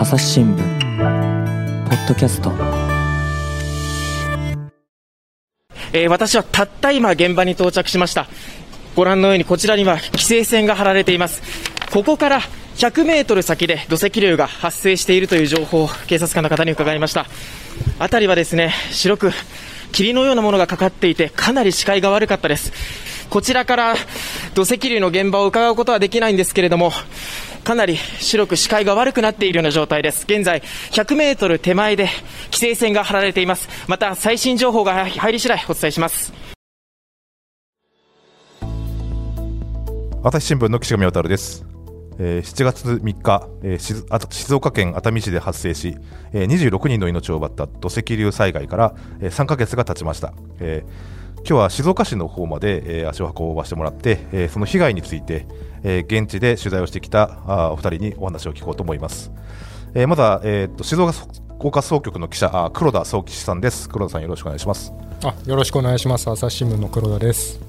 朝日新聞ポッドキャスト。えー私はたった今現場に到着しました。ご覧のようにこちらには規制線が張られています。ここから100メートル先で土石流が発生しているという情報を警察官の方に伺いました。辺りはですね白く霧のようなものがかかっていてかなり視界が悪かったです。こちらから土石流の現場を伺うことはできないんですけれどもかなり白く視界が悪くなっているような状態です。現在100メートル手前で規制線が張られています。また最新情報が入り次第お伝えします。朝日新聞の岸上渉です、えー7月3日、えー静あ静岡県熱海市で発生し、えー26人の命を奪った土石流災害から、えー3ヶ月が経ちました、えー今日は静岡市の方まで、えー足を運ばせてもらって、えーその被害について、えー現地で取材をしてきたあーお二人にお話を聞こうと思います、えーまずは、えーと静岡総局の記者あー黒田総吉さんです。黒田さんよろしくお願いします。あよろしくお願いします。朝日新聞の黒田です。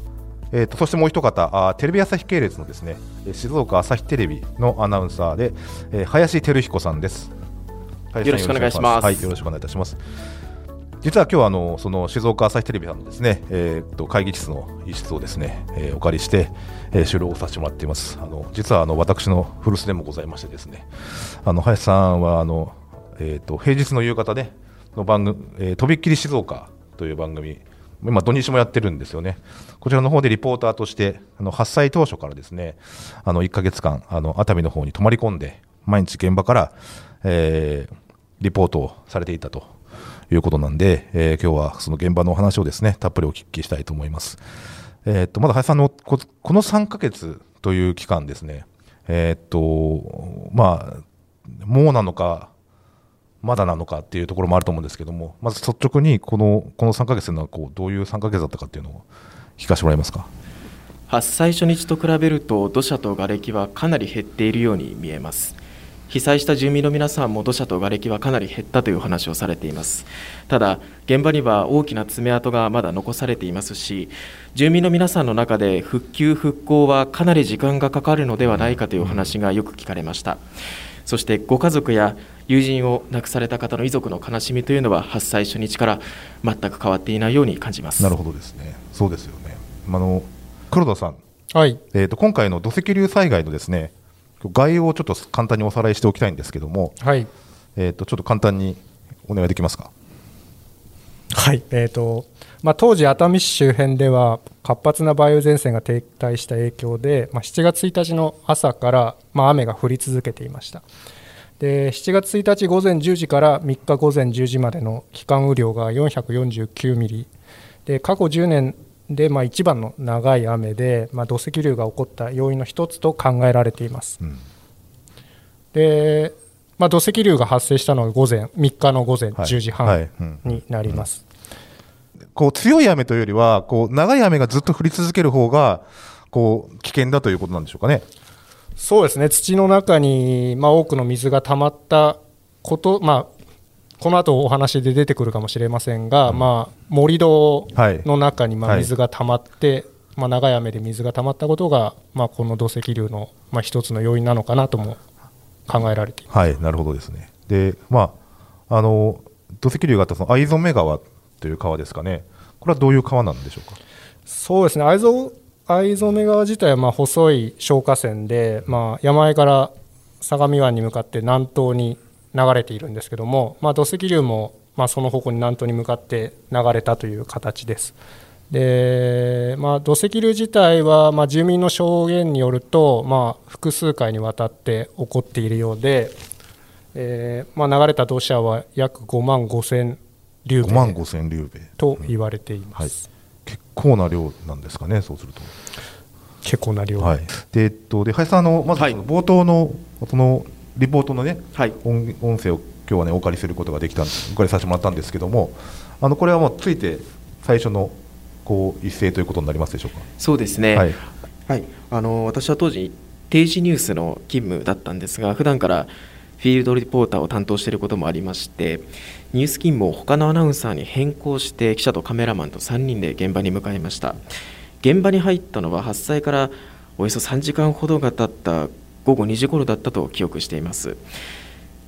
えー、とそしてもう一方あー、テレビ朝日系列のですねえー静岡朝日テレビのアナウンサーで、えー林照彦さんです。よろしくお願いします。はい、よろしくお願いいたします。実は今日はあのその静岡朝日テレビさんのですね、えー、と会議室の一室をですね、えーお借りして、えー収録させてもらっています。あの実はあの私の古巣でもございましてですね、あの林さんはあのえっ、と平日の夕方ねの番組、えーとびっきり静岡という番組今、土日もやってるんですよね、こちらの方でリポーターとして、あの発災当初からですねあの1ヶ月間、あの熱海の方に泊まり込んで、毎日現場から、えーリポートをされていたということなんで、えー今日はその現場のお話をですねたっぷりお聞きしたいと思います。えーっとまだ林さんのここの3ヶ月という期間ですね、えーっとまあ、もうなのか、まだなのかっていうところもあると思うんですけども、まず率直にこのこの3ヶ月というのはこうどういう3ヶ月だったかっていうのを聞かせてもらえますか？発災初日と比べると土砂と瓦礫はかなり減っているように見えます被災した住民の皆さんも土砂と瓦礫はかなり減ったというお話をされています。ただ現場には大きな爪痕がまだ残されていますし住民の皆さんの中で復旧復興はかなり時間がかかるのではないかというお話がよく聞かれました。そしてご家族や友人を亡くされた方の遺族の悲しみというのは発災初日から全く変わっていないように感じます。なるほどですね、そうですよね。あの黒田さん、はい。えー、と今回の土石流災害のですね概要をちょっと簡単におさらいしておきたいんですけども、はい。えー、とちょっと簡単にお願いできますか？はい。えーとまあ、当時、熱海市周辺では活発な梅雨前線が停滞した影響で、まあ、7月1日の朝から、まあ、雨が降り続けていました。で7月1日午前10時から3日午前10時までの期間雨量が449ミリ。で過去10年でまあ一番の長い雨で、まあ、土石流が起こった要因の一つと考えられています。うんで、まあ、土石流が発生したのが午前3日の午前はい10時はい半うんになります。こう強い雨というよりはこう長い雨がずっと降り続ける方がこう危険だということなんでしょうかね。そうですね土の中に、まあ、多くの水が溜まったこと、まあ、この後お話で出てくるかもしれませんが、まあ、盛り土はいの中にまはいあ水が溜まって、まあ、長い雨で水が溜まったことが、まあ、この土石流の、まあ、一つの要因なのかなとも考えられています。はい、なるほどですね。で、まあ、あの土石流があったその藍染川という川ですかね。これはどういう川なんでしょうか？そうですね藍染藍染川自体はまあ細い消火線で、まあ、山あいから相模湾に向かって南東に流れているんですけども、まあ、土石流もまあその方向に南東に向かって流れたという形です。でまあ、土石流自体は、まあ、住民の証言によると、まあ、複数回にわたって起こっているようで、えーまあ、流れた土砂は約5万5千流5万米5千流米。と言われています。はい。結構な量なんですかね。そうすると。結構な量、はい。で、えっと、で、林さん、あの、まず、冒頭の、その。リポートのね、はい。音音声を今日はねお借りすることができたんお借りさせてもらったんですけどもあのこれはもうついて最初のこう一斉ということになりますでしょうか？そうですね、はい。はい、あの私は当時定時ニュースの勤務だったんですが普段からフィールドリポーターを担当していることもありましてニュース勤務を他のアナウンサーに変更して記者とカメラマンと3人で現場に向かいました。現場に入ったのは発災からおよそ3時間ほどが経った午後2時頃だったと記憶しています。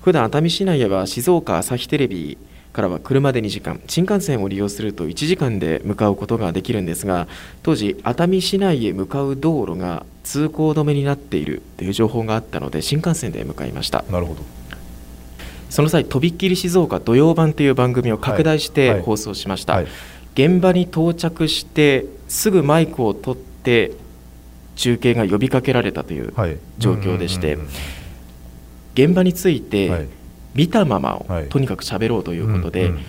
普段熱海市内へは静岡朝日テレビからは車で2時間新幹線を利用すると1時間で向かうことができるんですが当時熱海市内へ向かう道路が通行止めになっているという情報があったので新幹線で向かいました。なるほど。その際とびっきり静岡土曜版という番組を拡大しはい。はい。て放送しました、はい。現場に到着してすぐマイクを取って中継が呼びかけられたというはい。状況でしてうんうんうん現場について、はい。見たままをはい。とにかく喋ろうということで、うんうんうん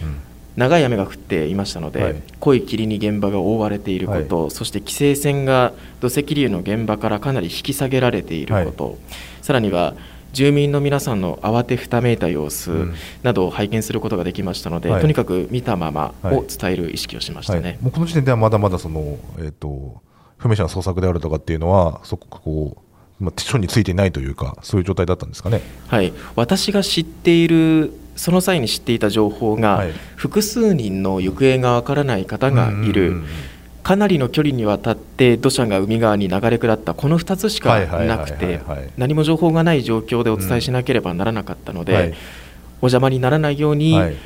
長い雨が降っていましたので、はい。濃い霧に現場が覆われていること、そして規制線が土石流の現場からかなり引き下げられていること、さらには住民の皆さんの慌てふためいた様子うん。などを拝見することができましたので、はい。とにかく見たままはい。を伝える意識をしましたね。はい、もうこの時点ではまだまだその、えー、と不明者の捜索であるとかっていうのは、そここう、まあ、手帳についていないというか、そういう状態だったんですかね？はい、私が知っているその際に知っていた情報が、はい。複数人の行方がわからない方がいる、うんうんうんかなりの距離にわたって土砂が海側に流れ下ったこの2つしかなくてはい何も情報がない状況でお伝えしなければならなかったので、はい。お邪魔にならないように、はい。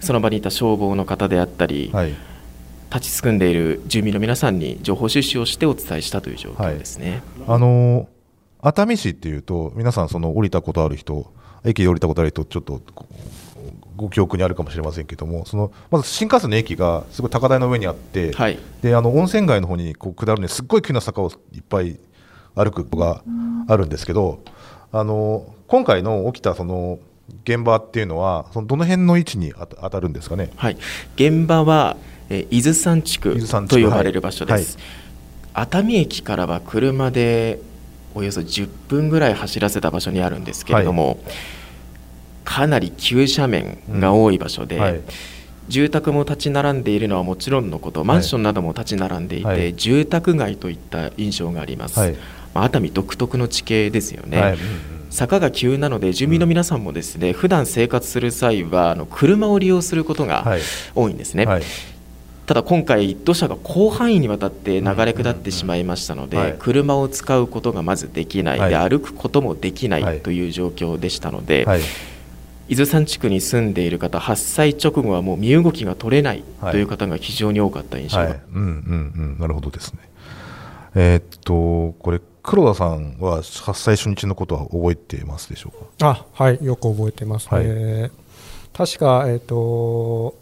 その場にいた消防の方であったり、はい立ちすくんでいる住民の皆さんに情報収集をしてお伝えしたという状況ですね。あのー熱海市っていうと、皆さん、その降りたことある人、駅で降りたことある人、ちょっとご記憶にあるかもしれませんけども、そのまず新幹線の駅がすごい高台の上にあって、はいであの温泉街の方にこう下るね、すっごい急な坂をいっぱい歩くことがあるんですけど、あの今回の起きたその現場っていうのは、そのどの辺の位置に当た当たるんですかね？はい、現場は、えー伊豆山地区と呼ばれる場所です、熱海駅からは車でおよそ10分ぐらい走らせた場所にあるんですけれども、かなり急斜面が多い場所で、はい。住宅も立ち並んでいるのはもちろんのことマンションなども立ち並んでいて、はい。住宅街といった印象があります、はい。まあ熱海独特の地形ですよね、はい。うん坂が急なので住民の皆さんもですね、普段生活する際はあの車を利用することがはい。多いんですね、はいただ今回土砂が広範囲にわたって流れ下ってしまいましたので、はい。車を使うことがまずできない、はい。で歩くこともできなはい。いという状況でしたので、はい。伊豆山地区に住んでいる方発災直後はもう身動きが取れないはい。という方が非常に多かった印象が、はい、うんうんうん、なるほどですね。えーっと、これ、黒田さんは発災初日のことは覚えてますでしょうか？あはい。よく覚えてます、はい。えー確か、えーと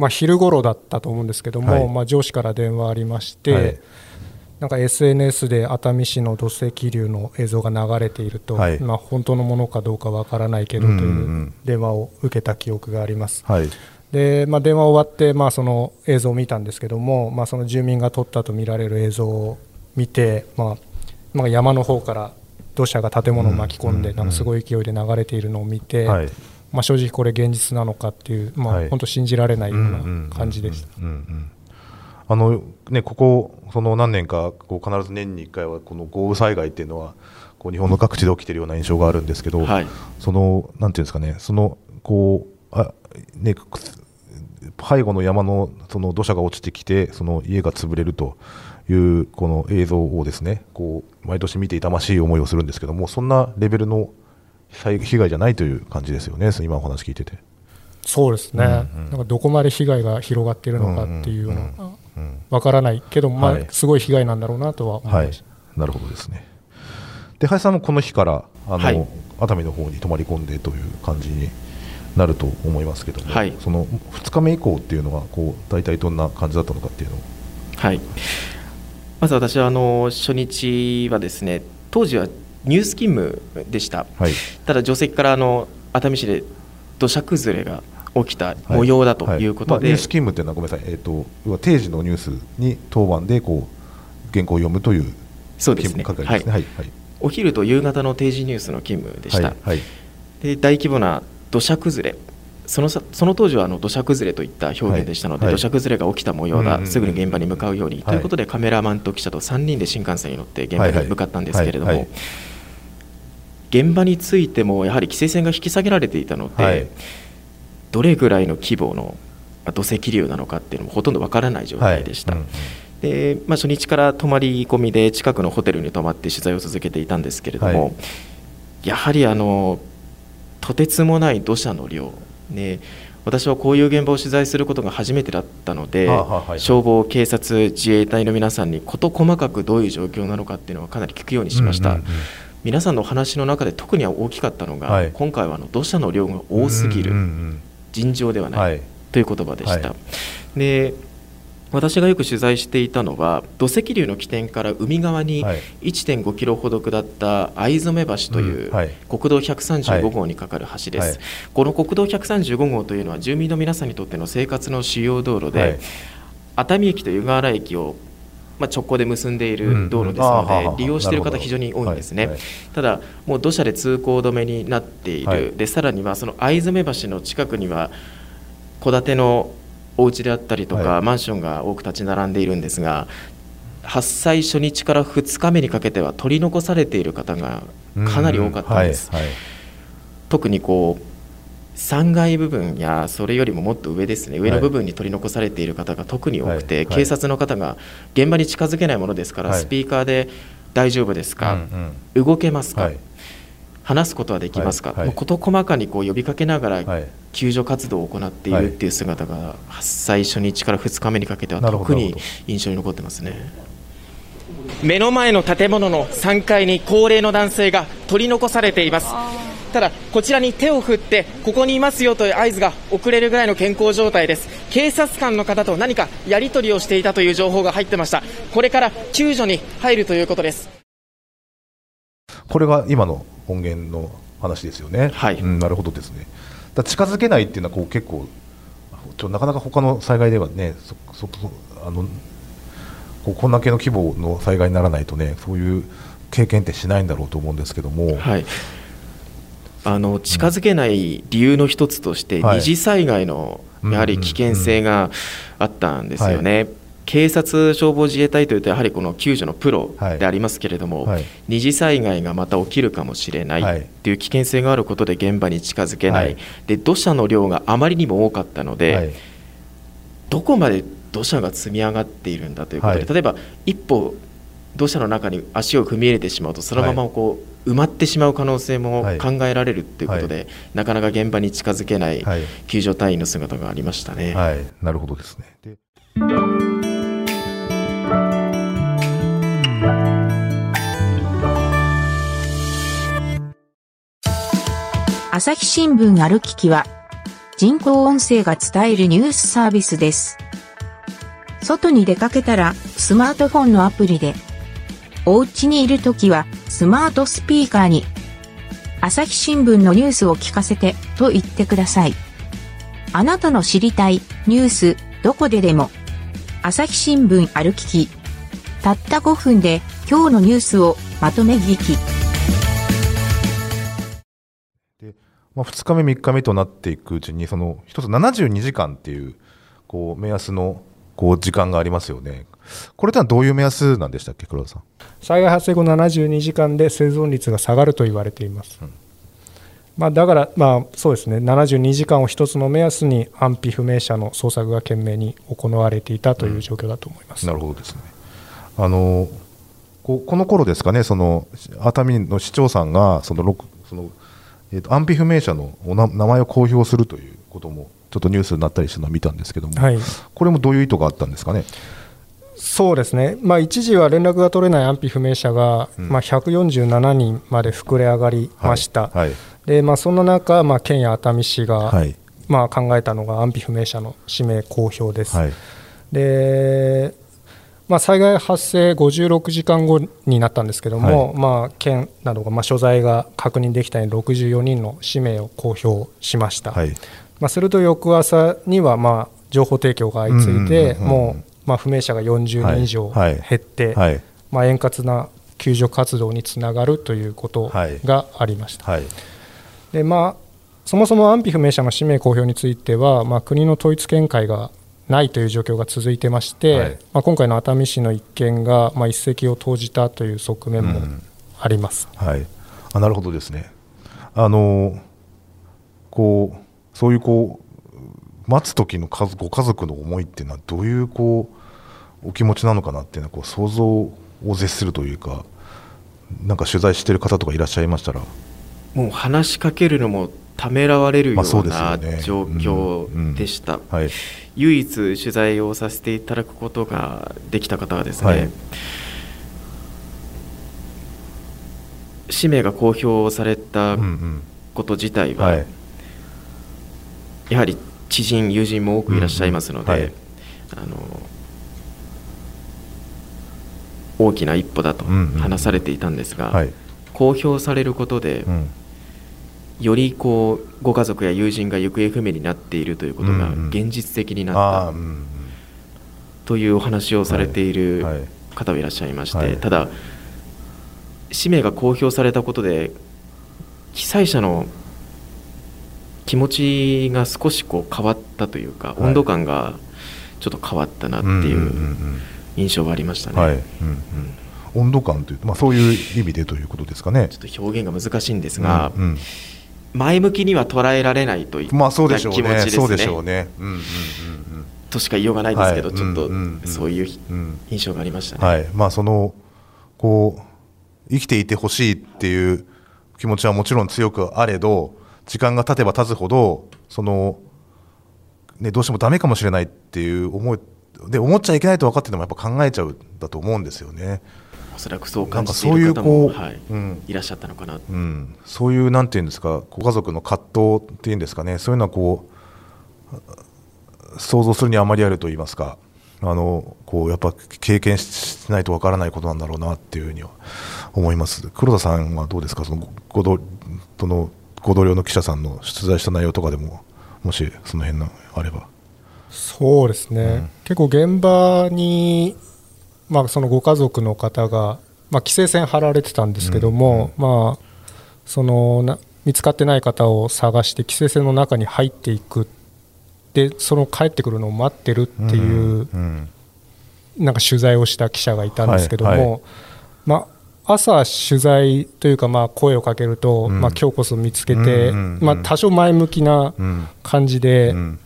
まあ、昼頃だったと思うんですけども、はいまあ、上司から電話ありまして、はいなんか SNS で熱海市の土石流の映像が流れていると、はいまあ、本当のものかどうかわからないけどという電話を受けた記憶があります。はい。でまあ、電話終わって、まあ、その映像を見たんですけども、まあ、その住民が撮ったと見られる映像を見て、まあまあ、山の方から土砂が建物を巻き込んで、うんなんかすごい勢いで流れているのを見て、はい。まあ、正直これ現実なのかっていう、まあはい。本当信じられないような感じでした。あのね、ここ、その何年か、こう必ず年に1回は、この豪雨災害っていうのは、こう日本の各地で起きているような印象があるんですけど、はい。その、なんていうんですかね、その、こう、あね、く背後の山のその土砂が落ちてきて、その家が潰れるというこの映像をですね、こう毎年見て痛ましい思いをするんですけども、そんなレベルの災被害じゃないという感じですよね、今お話聞いてて。そうですね、うんうん。なんかどこまで被害が広がっているのかっていうのうんはうんわからないけど、まあはい。すごい被害なんだろうなとは思いはい。ました。、なるほどですね。で、林さんもこの日からあの、はい。熱海の方に泊まり込んでという感じになると思いますけども、はい。その2日目以降っていうのはこう大体どんな感じだったのかっていうのを？はい、まず私はあの初日はですね当時はニュース勤務でした、はい。ただ、定石からあの熱海市で土砂崩れが起きた模様だということで、はまあニュース勤務っていうのはごめんなさい、えー、と定時のニュースに当番でこう原稿を読むというそうですね。ね。はい。はい。お昼と夕方の定時ニュースの勤務でした、はい。はい。で大規模な土砂崩れ。そのさその当時はあの土砂崩れといった表現でしたので、はい。はい。土砂崩れが起きた模様だ、すぐに現場に向かうように、はいということでカメラマンと記者と3人で新幹線に乗って現場に向かったんですけれども、はい。はい現場についてもやはり規制線が引き下げられていたので、はい。どれぐらいの規模のまあ土石流なのかっていうのもほとんどわからない状態でした。はい。うんでまあ、初日から泊まり込みで近くのホテルに泊まって取材を続けていたんですけれども、はい。やはりあのとてつもない土砂の量、ね、私はこういう現場を取材することが初めてだったので、はあはあはいはい。消防、警察、自衛隊の皆さんに事細かくどういう状況なのかっていうのはかなり聞くようにしました。うんうんうん皆さんのお話の中で特に大きかったのが、はい。今回はあの土砂の量が多すぎる、うんうん尋常ではない、うんはい。という言葉でした、はで私がよく取材していたのは土石流の起点から海側にはい。1.5キロほど下った藍染橋といううん。はい。国道135号にかかる橋です、はい。この国道135号というのは住民の皆さんにとっての生活の主要道路で、はい。熱海駅と湯河原駅をまあ、直行で結んでいる道路ですので、うん利用している方非常に多いんですね、はい。はい。ただもう土砂で通行止めになっている、はい。でさらにはその藍染橋の近くには戸建てのお家であったりとか、はい。マンションが多く立ち並んでいるんですが発災初日から2日目にかけては取り残されている方がかなり多かったんです、うん。はい。はい。特にこう3階部分やそれよりももっと上ですね。上の部分に取り残されている方が特に多くて、警察の方が現場に近づけないものですから、はい。スピーカーで大丈夫ですか、動けますか、はい。話すことはできますか、事細かにこう呼びかけながらはい。救助活動を行っているっていう姿が発災初日から2日目にかけては特に印象に残ってますね。目の前の建物の3階に高齢の男性が取り残されていますただこちらに手を振ってここにいますよという合図が遅れるぐらいの健康状態です。警察官の方と何かやり取りをしていたという情報が入ってました。これから救助に入るということです。これが今の音源の話ですよね。はい。うん、なるほどですね。だ近づけないっていうのはこう結構ちょなかなか他の災害ではね、そそそあのこんだけの規模の災害にならないとね、そういう経験ってしないんだろうと思うんですけども、はい、あの近づけない理由の一つとして、はい。二次災害のやはり危険性があったんですよね。警察、消防自衛隊というと、やはりこの救助のプロでありますけれども、はい。二次災害がまた起きるかもしれなはい。いという危険性があることで現場に近づけない、はい。で土砂の量があまりにも多かったので、はい。どこまで土砂が積み上がっているんだということで、はい。例えば一歩土砂の中に足を踏み入れてしまうとそのままこう、埋まってしまう可能性もはい考えられるということで、なかなか現場に近づけないはい救助隊員の姿がありましたね。はい、なるほどですね。で朝日新聞歩ききは人工音声が伝えるニュースサービスです。外に出かけたらスマートフォンのアプリで、お家にいるときはスマートスピーカーに朝日新聞のニュースを聞かせてと言ってください。あなたの知りたいニュースどこででも朝日新聞歩ききたった5分で今日のニュースをまとめ聞き。まあ、2日目、3日目となっていくうちに、その一つ72時間っていうこう目安のこう時間がありますよね。これってのはどういう目安なんでしたっけ、黒田さん？災害発生後72時間で生存率が下がると言われています。まあ、だから、まあ、そうですね72時間を一つの目安に安否不明者の捜索が懸命に行われていたという状況だと思います。なるほどですね。あのここの頃ですかね、その熱海の市長さんがそのその、えーと安否不明者の名前を公表するということもちょっとニュースになったりしたのを見たんですけども、はいこれもどういう意図があったんですかね？そうですね、まあ、一時は連絡が取れない安否不明者が、うん。まあ、147人まで膨れ上がりました、はい。はい。でまあ、その中、まあ、県や熱海市が、はい。まあ、考えたのが安否不明者の氏名公表です。はい。でまあ、災害発生56時間後になったんですけども、まあ、県などが、まあ、所在が確認できたように64人の氏名を公表しました、はい。まあ、すると翌朝には、まあ、情報提供が相次いで、もう、まあ、不明者が40人以上はい。減って、はい。まあ、円滑な救助活動につながるということがありました。はい。でまあ、そもそも安否不明者の氏名公表については、まあ、国の統一見解がないという状況が続いてまして、はい。まあ、今回の熱海市の一件が、まあ、一石を投じたという側面もうん。あります。はい、あなるほどですね。あのこうそういうこう待つ時の家族ご家族の思いっていうのはどういうこうお気持ちなのかなっていうのはこう想像を絶するというかなんか取材してる方とかいらっしゃいましたら。もう話しかけるのもためらわれるよううな状況でした、はい。唯一取材をさせていただくことができた方はですね、はい。氏名が公表されたこと自体は、はい。やはり知人、友人も多くいらっしゃいますので、あの大きな一歩だと話されていたんですが、はい。公表されることで、うん。よりこうご家族や友人が行方不明になっているということが現実的になったというお話をされている方はい。らっしゃいまして、はい。ただ、氏名が公表されたことで、被災者の気持ちが少しこう変わったというか、はい。温度感がちょっと変わったなっていう印象がありましたね。うんはいうんうん温度感というと、まあ、そういう意味でということですかね。ちょっと表現が難しいんですが、うん前向きには捉えられないといっ。た気持ちですそうでしょうね。ね。うんうんうんとしか言いようがないですけど、はいちょっとうんうんうんそういううんうん印象がありましたね。はい。まあそのこう生きていてほしいっていう気持ちはもちろん強くあれど、時間が経てば経つほどそのねどうしてもダメかもしれないっていう思いで思っちゃいけないと分かっててもやっぱ考えちゃうんだと思うんですよね。おそらくそう感じている方も、いうん、いらっしゃったのかな。うん、そういうなんていうんですかご家族の葛藤っていうんですかね。そういうのはこう想像するにあまりあると言いますか。あのこうやっぱ経験しないとわからないことなんだろうなっていうふうには思います。黒田さんはどうですか？そのご同そのご同僚の記者さんの出題した内容とかでももしその辺のあればそうですね、結構現場に、まあ、そのご家族の方が、まあ、規制線張られてたんですけども、まあ、そのな見つかってない方を探して規制線の中に入っていくでその帰ってくるのを待ってるっていう、うん。なんか取材をした記者がいたんですけども、はいはい。まあ、朝、取材というか、まあ、声をかけると、うん。まあ、今日こそ見つけて、うんうんうん。まあ、多少前向きなうん。感じで、うん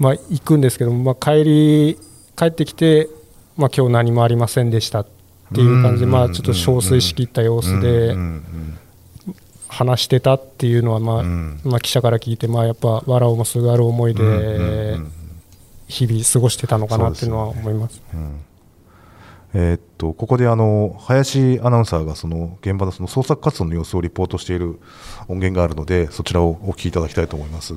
まあ、行くんですけども、まあ、帰り帰ってきて、まあ今日何もありませんでしたっていう感じで、うん。まあ、ちょっと憔悴しきった様子で話してたっていうのは、まあうん。まあ、記者から聞いて、まあ、やっぱ笑うもすがる思いで日々過ごしてたのかなっていうのは思います。えーっとここであの林アナウンサーがその現場のその捜索活動の様子をリポートしている音源があるのでそちらをお聞きいただきたいと思います。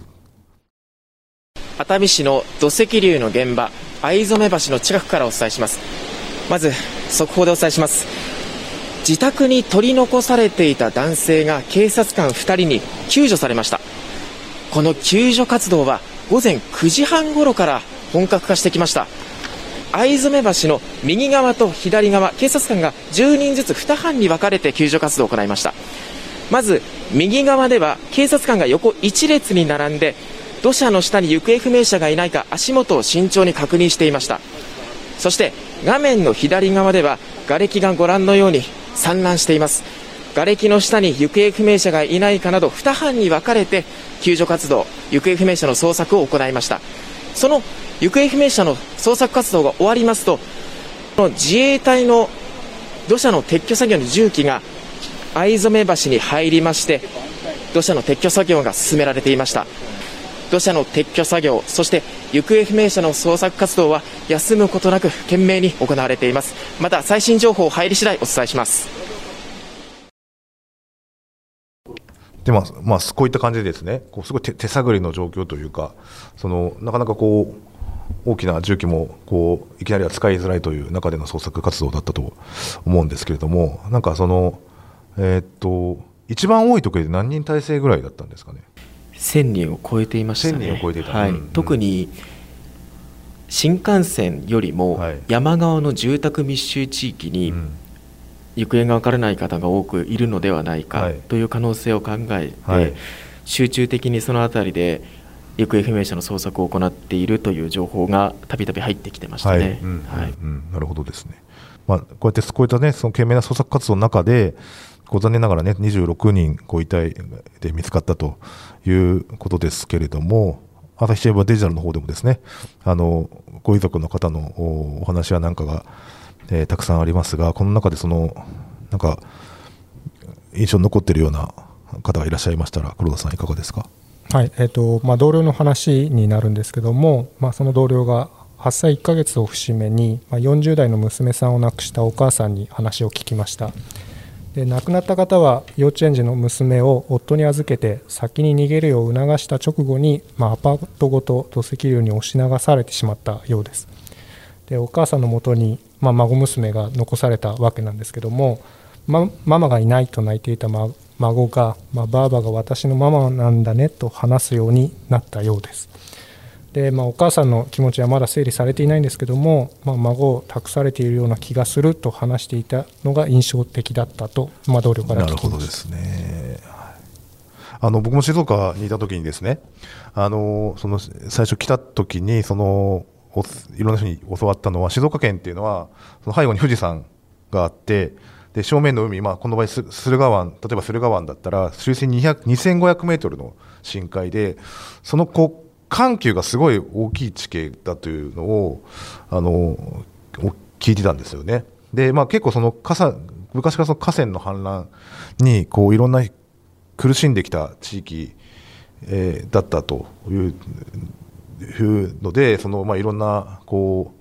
熱海市の土石流の現場藍染橋の近くからお伝えします。まず速報でお伝えします。自宅に取り残されていた男性が警察官2人に救助されました。この救助活動は午前9時半ごろから本格化してきました。藍染橋の右側と左側警察官が10人ずつ2班に分かれて救助活動を行いました。まず右側では警察官が横1列に並んで土砂の下に行方不明者がいないか足元を慎重に確認していました。そして画面の左側では瓦礫がご覧のように散乱しています。瓦礫の下に行方不明者がいないかなど2班に分かれて救助活動行方不明者の捜索を行いました。その行方不明者の捜索活動が終わりますとこの自衛隊の土砂の撤去作業の重機が藍染橋に入りまして土砂の撤去作業が進められていました。土砂の撤去作業そして行方不明者の捜索活動は休むことなく懸命に行われています。また最新情報入り次第お伝えします。でまあまあ、こういった感じでですね。こうすごい手手探りの状況というかそのなかなかこう大きな重機もこういきなりは使いづらいという中での捜索活動だったと思うんですけれどもなんかその、えーっと一番多い時で何人体制ぐらいだったんですかね？1000人を超えていましたね。1000人を超えていた。はい。うんうん。特に新幹線よりもはい。山側の住宅密集地域にうん。行方がわからない方が多くいるのではないかはい。という可能性を考えて、はい。集中的にその辺りで行方不明者の捜索を行っているという情報がたびたび入ってきてましたはい。ね。うん。はい。うん。なるほどですね。まあ、こうやってこういったね、その懸命な捜索活動の中で、こう残念ながらね、26人ご遺体で見つかったということですけれども、朝日新聞デジタルの方でもですね、あのご遺族の方のお話やなんかが、えーたくさんありますが、この中でそのなんか印象に残っているような方がいらっしゃいましたら、黒田さん、いかがですか？はいえーとまあ、同僚の話になるんですけども、まあ、その同僚が8歳1ヶ月を節目に、まあ、40代の娘さんを亡くしたお母さんに話を聞きましたで亡くなった方は幼稚園児の娘を夫に預けて先に逃げるよう促した直後に、まあ、アパートごと土石流に押し流されてしまったようです。でお母さんのもとに、まあ、孫娘が残されたわけなんですけども、ま、ママがいないと泣いていた、孫が、まあ、ばあばが私のママなんだねと話すようになったようです。で、まあ、お母さんの気持ちはまだ整理されていないんですけども、まあ、孫を託されているような気がすると話していたのが印象的だったと、まあ、同僚から聞きましたなるほどですね。あの僕も静岡にいた時にですね、あのその最初来た時にそのおいろんな人に教わったのは静岡県っていうのはその背後に富士山があってで正面の海、まあ、この場合駿河湾例えば駿河湾だったら水深2500メートルの深海でそのこ緩急がすごい大きい地形だというのをあの聞いてたんですよね。で、まあ、結構その昔からその河川の氾濫にこういろんな苦しんできた地域、えー、だったといういうのでその、まあ、いろんなこ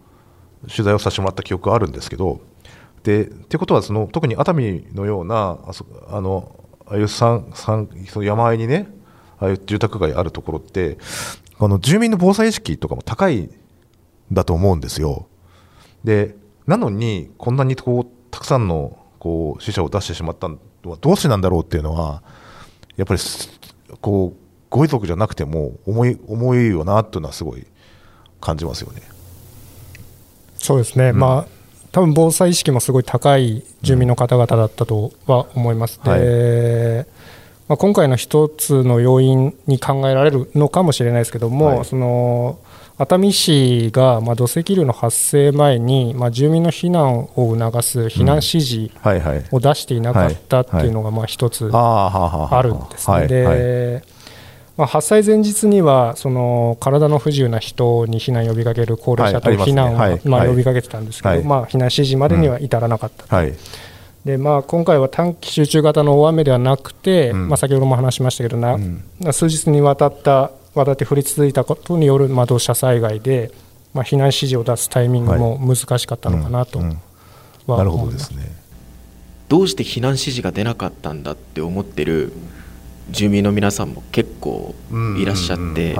う取材をさせてもらった記憶があるんですけどでってことはその特に熱海のようなあのあいう山山その山あいにねああいう住宅街あるところってあの住民の防災意識とかも高いんだと思うんですよ。でなのにこんなにこうたくさんのこう死者を出してしまったのはどうしてなんだろうっていうのはやっぱりこうご遺族じゃなくても重い重いよなというのはすごい感じますよね。そうですね、うん、まあ多分防災意識もすごい高い住民の方々だったとは思います。うん、で、はいまあ、今回の一つの要因に考えられるのかもしれないですけども、はい、その熱海市がまあ土石流の発生前にまあ住民の避難を促す避難指示を出していなかったっていうのがまあ一つあるんですね。でまあ、発災前日にはその体の不自由な人に避難を呼びかける高齢者と避難をまあ呼びかけてたんですけど、まあ、避難指示までには至らなかった。はいでまあ、今回は短期集中型の大雨ではなくて、うん、まあ、先ほども話しましたけどな、うん、数日にわたった渡って降り続いたことによる、まあ、土砂災害で、まあ、避難指示を出すタイミングも難しかったのかなとは思います、どうして避難指示が出なかったんだって思ってる住民の皆さんも結構いらっしゃって、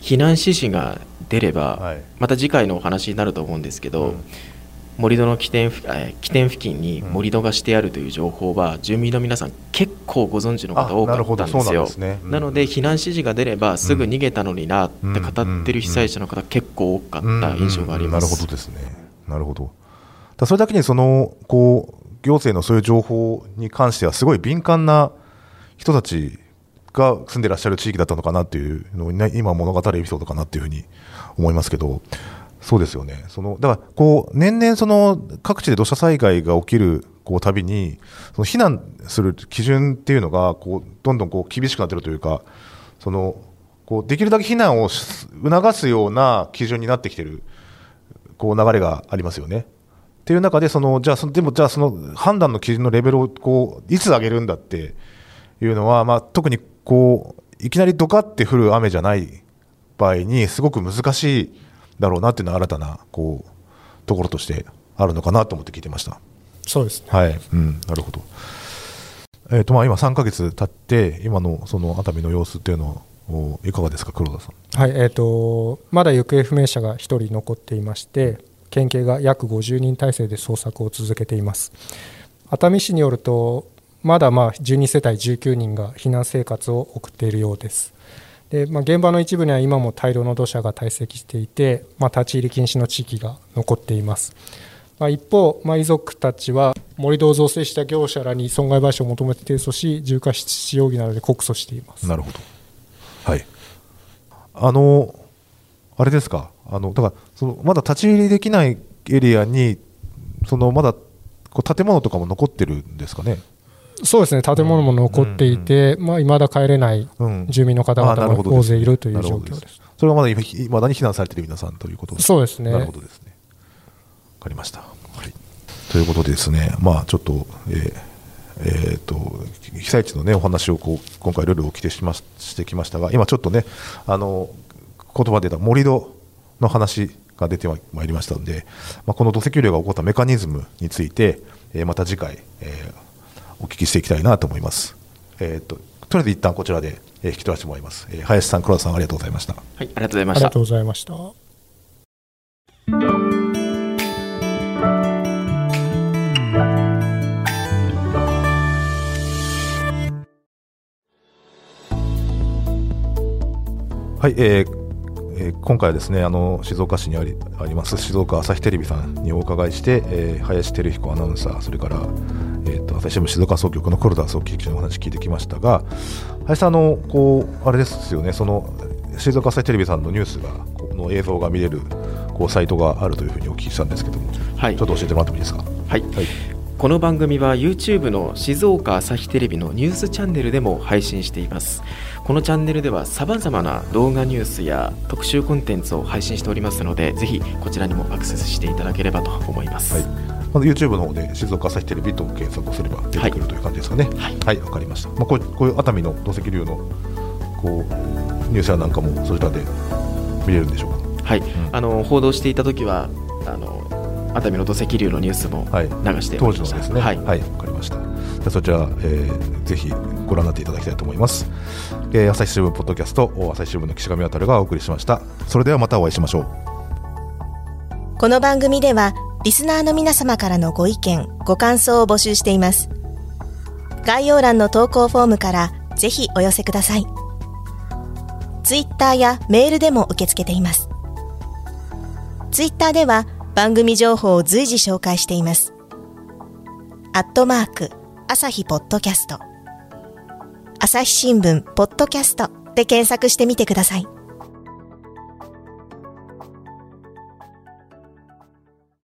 避難指示が出れば、はい、また次回のお話になると思うんですけど、うん盛り土の起点起点付近に盛り土がしてあるという情報は、住民の皆さん結構ご存知の方多かったんですよ。な、ね。うん、なので避難指示が出ればすぐ逃げたのになって語ってる被災者の方結構多かった印象があります、なるほどですね。なるほど。だそれだけにそのこう行政のそういう情報に関してはすごい敏感な人たちが住んでらっしゃる地域だったのかなっていうのを、ね、今物語るエピソードかなっていうふうに思いますけどそうですよね。そのだからこう年々その各地で土砂災害が起きるこうたびにその避難する基準っていうのがこうどんどんこう厳しくなってるというか、そのこうできるだけ避難を促すような基準になってきてるこう流れがありますよね。っていう中でそのじゃあそのでもじゃあその判断の基準のレベルをこういつ上げるんだっていうのはまあ特にこういきなりドカって降る雨じゃない場合にすごく難しい。だろうなっていうのは新たなこうところとしてあるのかなと思って聞いてました。そうです、ね、はい、うん、なるほど。えっ、ー、とまあ今3か月経って今のその熱海の様子っていうのはいかがですか黒田さん。はいえーと、まだ行方不明者が1人残っていまして県警が約50人体制で捜索を続けています。熱海市によるとまだまあ12世帯19人が避難生活を送っているようです。でまあ、現場の一部には今も大量の土砂が堆積していて、まあ、立ち入り禁止の地域が残っています。まあ、一方、まあ、遺族たちは盛り土を造成した業者らに損害賠償を求めて提訴し、重過失容疑などで告訴していますなるほど、はい、あのあれですか、あのだからそのまだ立ち入りできないエリアに、そのまだこう建物とかも残ってるんですかね？そうですね、建物も残っていて、いまあ、だ帰れない住民の方々も大勢いるという状況です。それはまだいまだに避難されている皆さんということですそうですね。なるほどですね。わかりました。はい、ということでですね、まあ、ちょっと、えー、えー、と被災地の、ね、お話をこう今回、いろいろお聞きしましてきましたが、今ちょっとね、あの言葉で出た盛り土の話が出てまいりましたので、まあ、この土石流が起こったメカニズムについて、えー、また次回、えー、お聞きしていきたいなと思います。えーと、とりあえず一旦こちらで、えー、引き取らせてもらいます。えー、林さん、黒田さん、ありがとうございました。はい、ありがとうございました。ありがとうございました。はい、えーえー、今回はですねあの静岡市にありあります静岡朝日テレビさんにお伺いして、えー、林照彦アナウンサーそれから、えーと、朝日新聞静岡総局の黒田総記者のお話聞いてきましたが林さんあのこうあれですよねその静岡朝日テレビさんのニュースがこの映像が見れるこうサイトがあるというふうにお聞きしたんですけども、はい、ちょっと教えてもらってもいいですか？はい、はい。この番組は YouTube の静岡朝日テレビのニュースチャンネルでも配信しています。このチャンネルではさまざまな動画ニュースや特集コンテンツを配信しておりますのでぜひこちらにもアクセスしていただければと思います、はい、まず YouTube の方で静岡朝日テレビと検索をすれば出てくるという感じですかね。はい。わ、はい、かりました、まあ、こうこういう熱海の土石流のこうニュースやなんかもそちらで見れるんでしょうか？はい、うん、あの報道していた時はあの熱海の土石流のニュースも流しておりました、はい、当時のですね。はい、はい、分かりました。じゃそちら、えー、ぜひご覧になっていただきたいと思います、えー、朝日新聞ポッドキャスト朝日新聞の岸上渉がお送りしました。それではまたお会いしましょう。この番組ではリスナーの皆様からのご意見ご感想を募集しています概要欄の投稿フォームからぜひお寄せくださいツイッターやメールでも受け付けていますツイッターでは番組情報を随時紹介しています。アットマーク、朝日ポッドキャスト。朝日新聞ポッドキャストで検索してみてください。